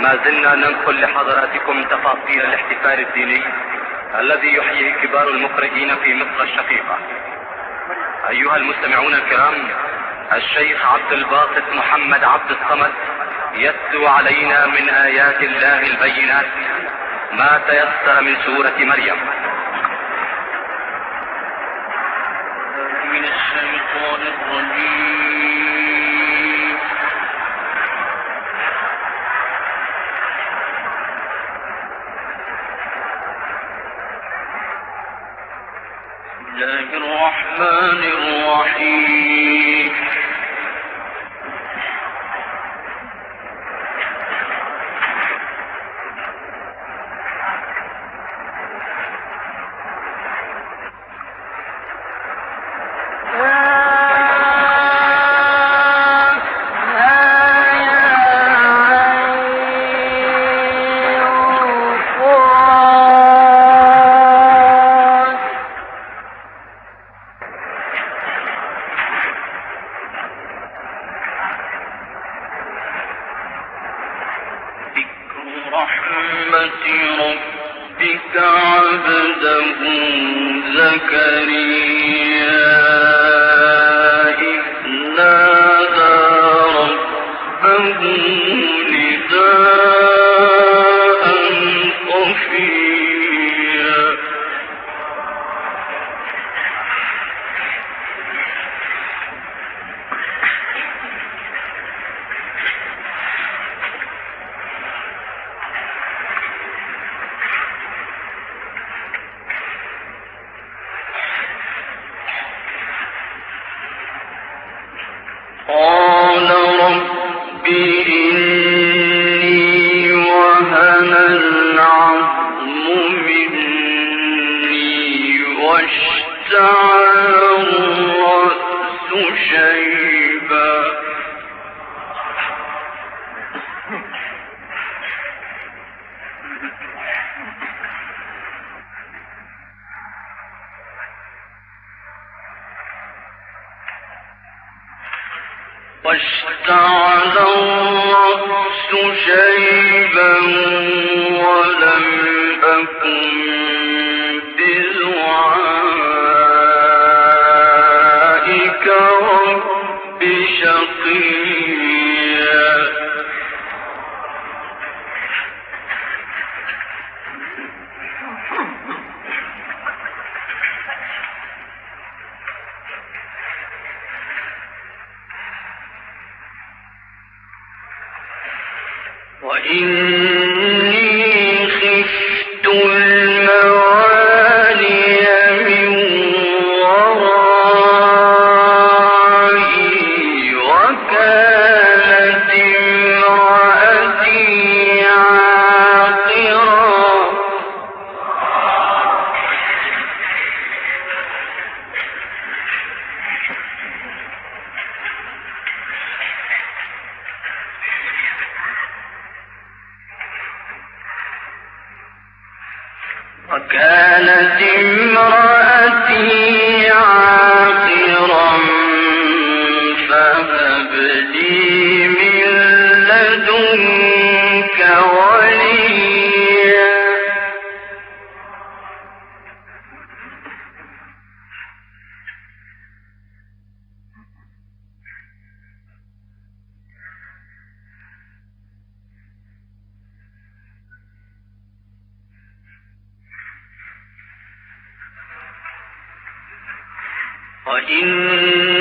ما زلنا ننقل لحضراتكم تفاصيل الاحتفال الديني الذي يحييه كبار المقرئين في مصر الشقيقة. أيها المستمعون الكرام الشيخ عبد الباسط محمد عبد الصمد يتلو علينا من آيات الله البينات ما تيسر من سورة مريم. من الشيطان الرجيم. عبده زكريا. رب وإني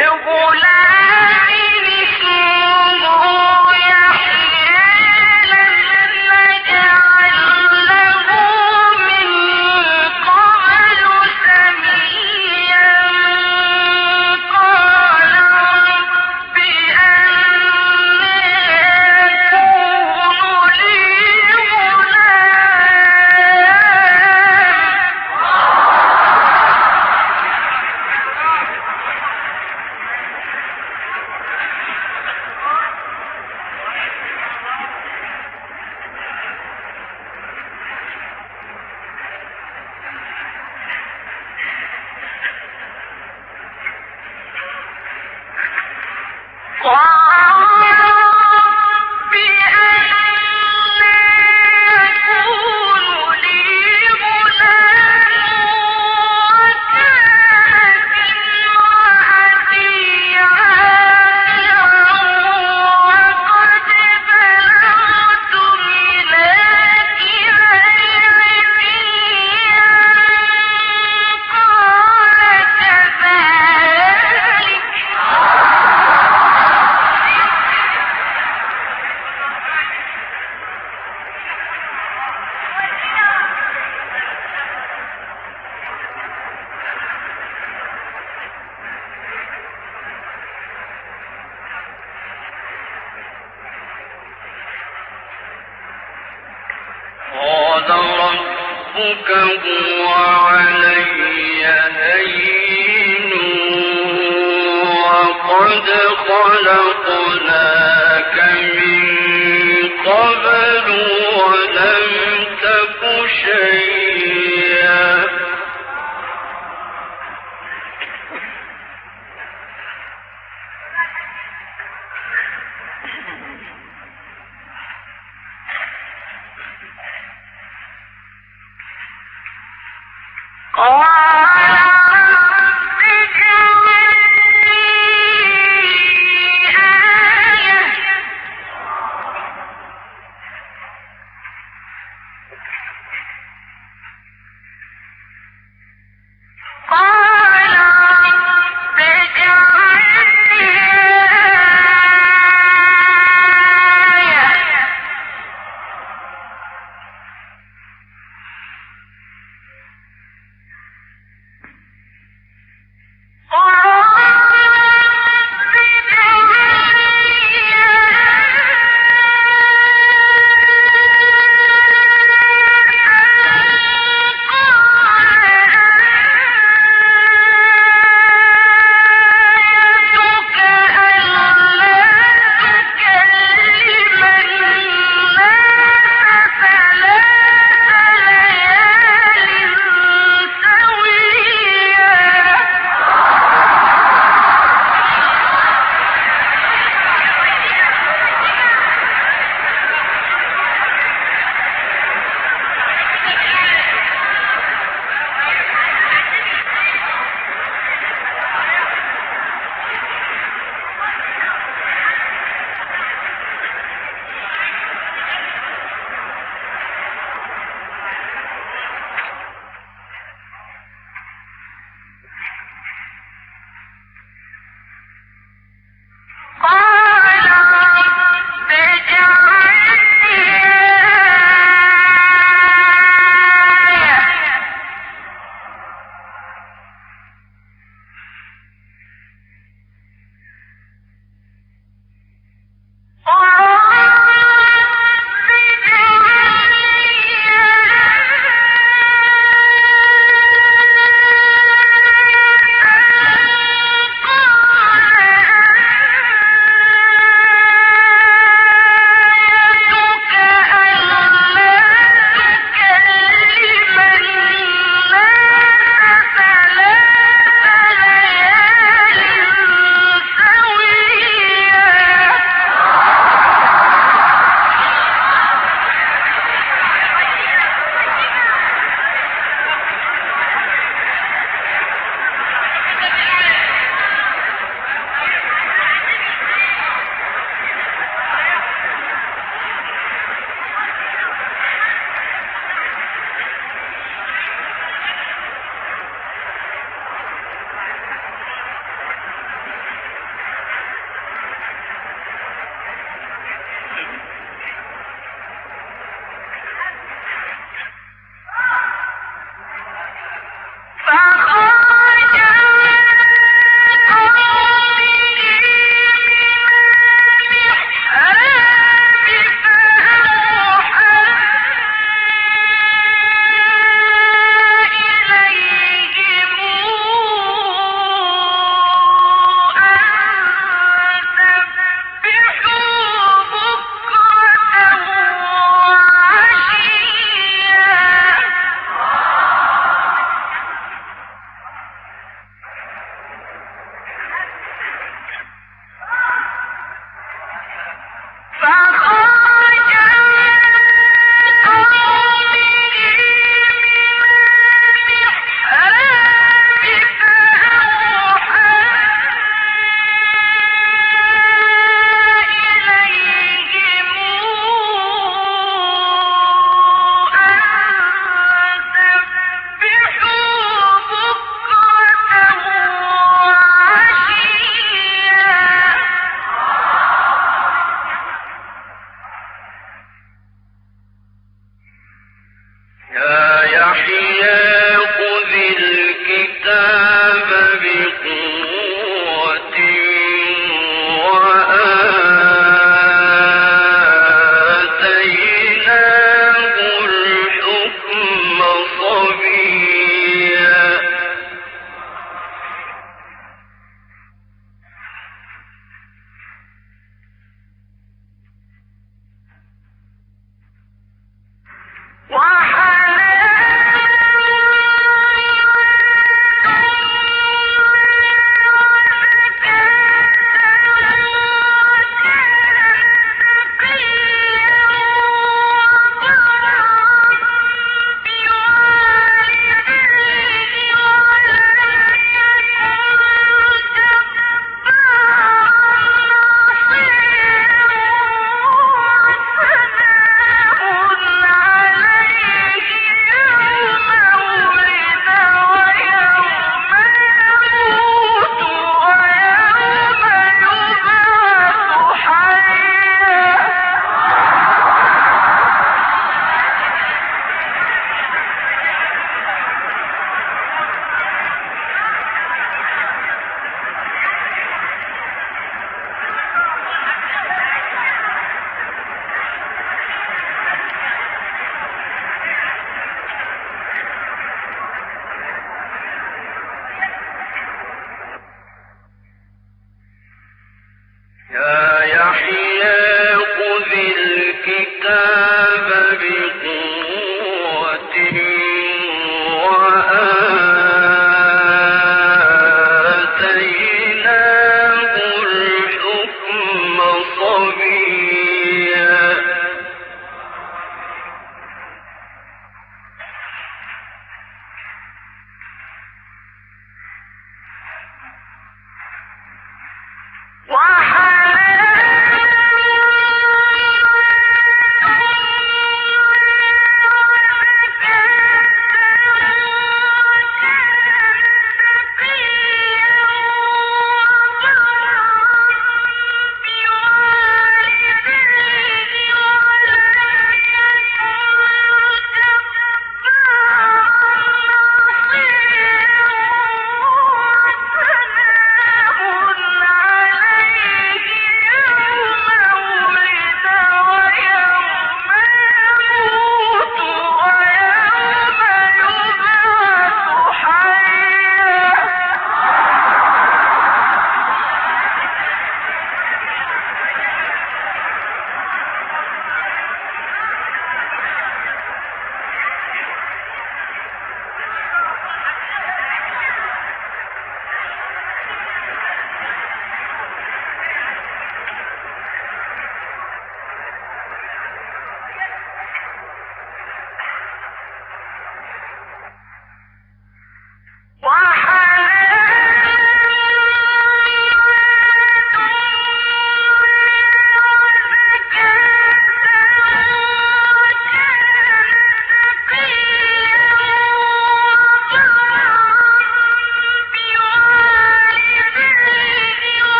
Eu vou lá.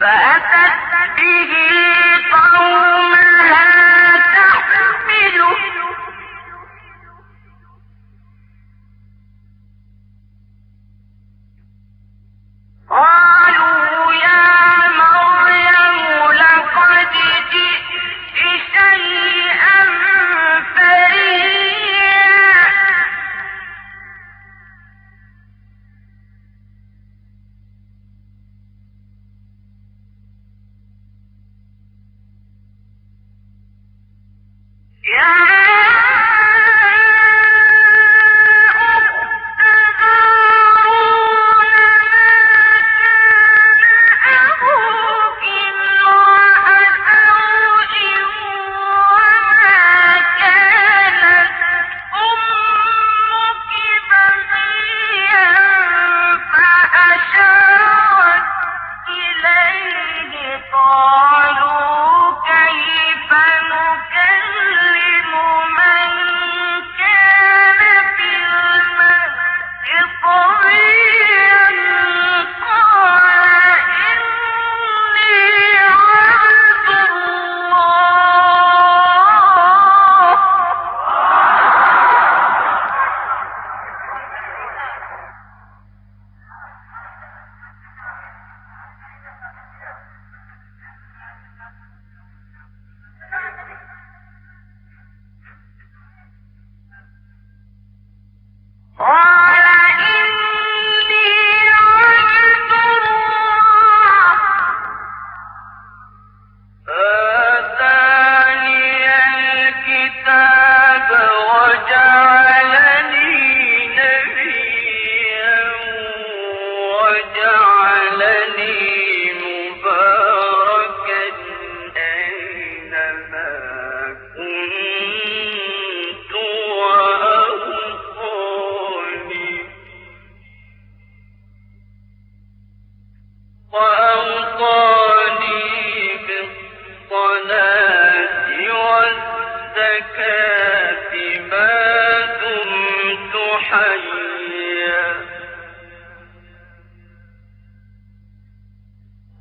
فأك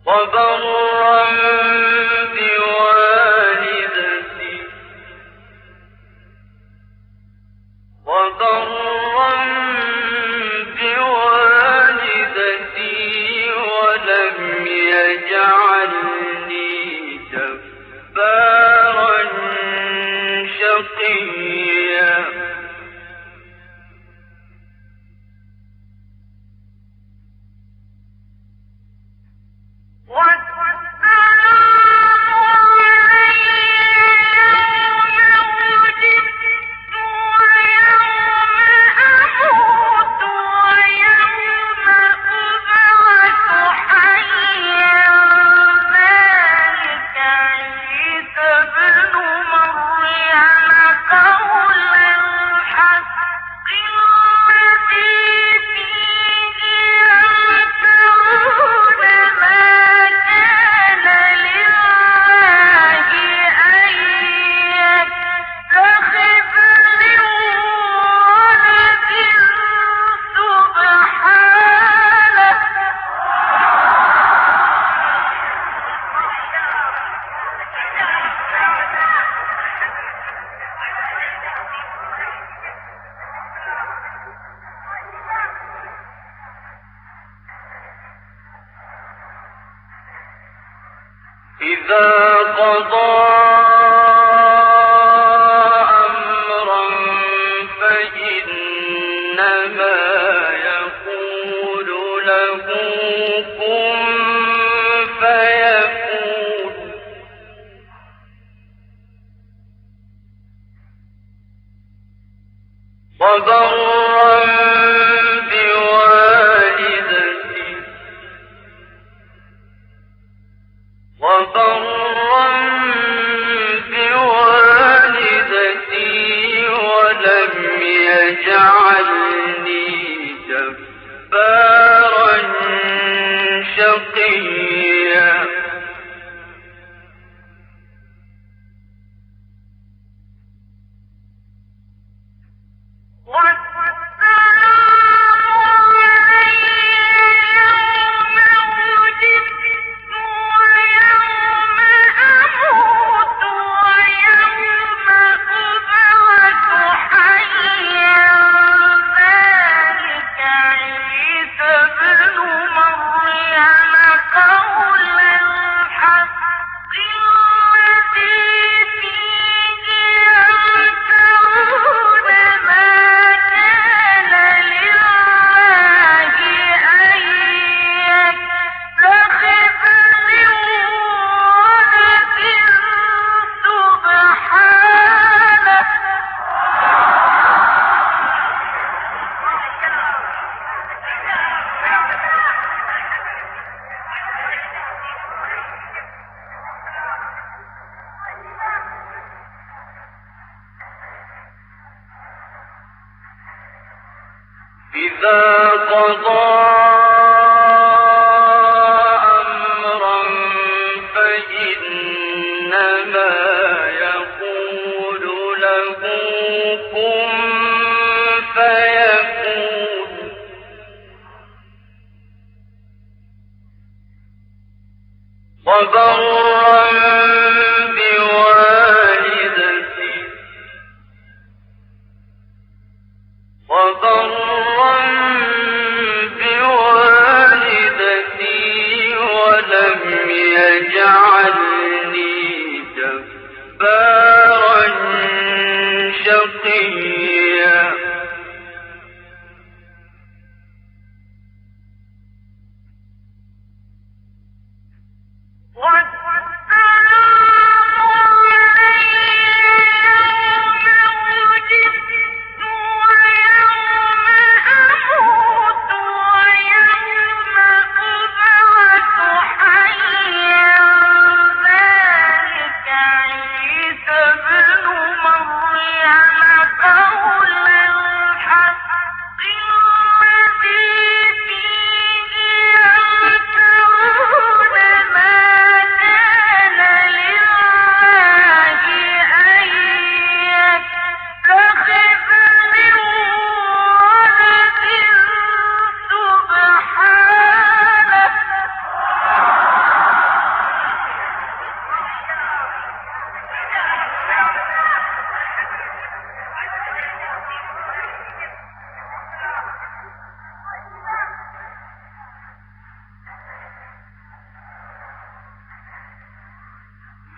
وبرا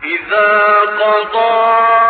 إذا قضى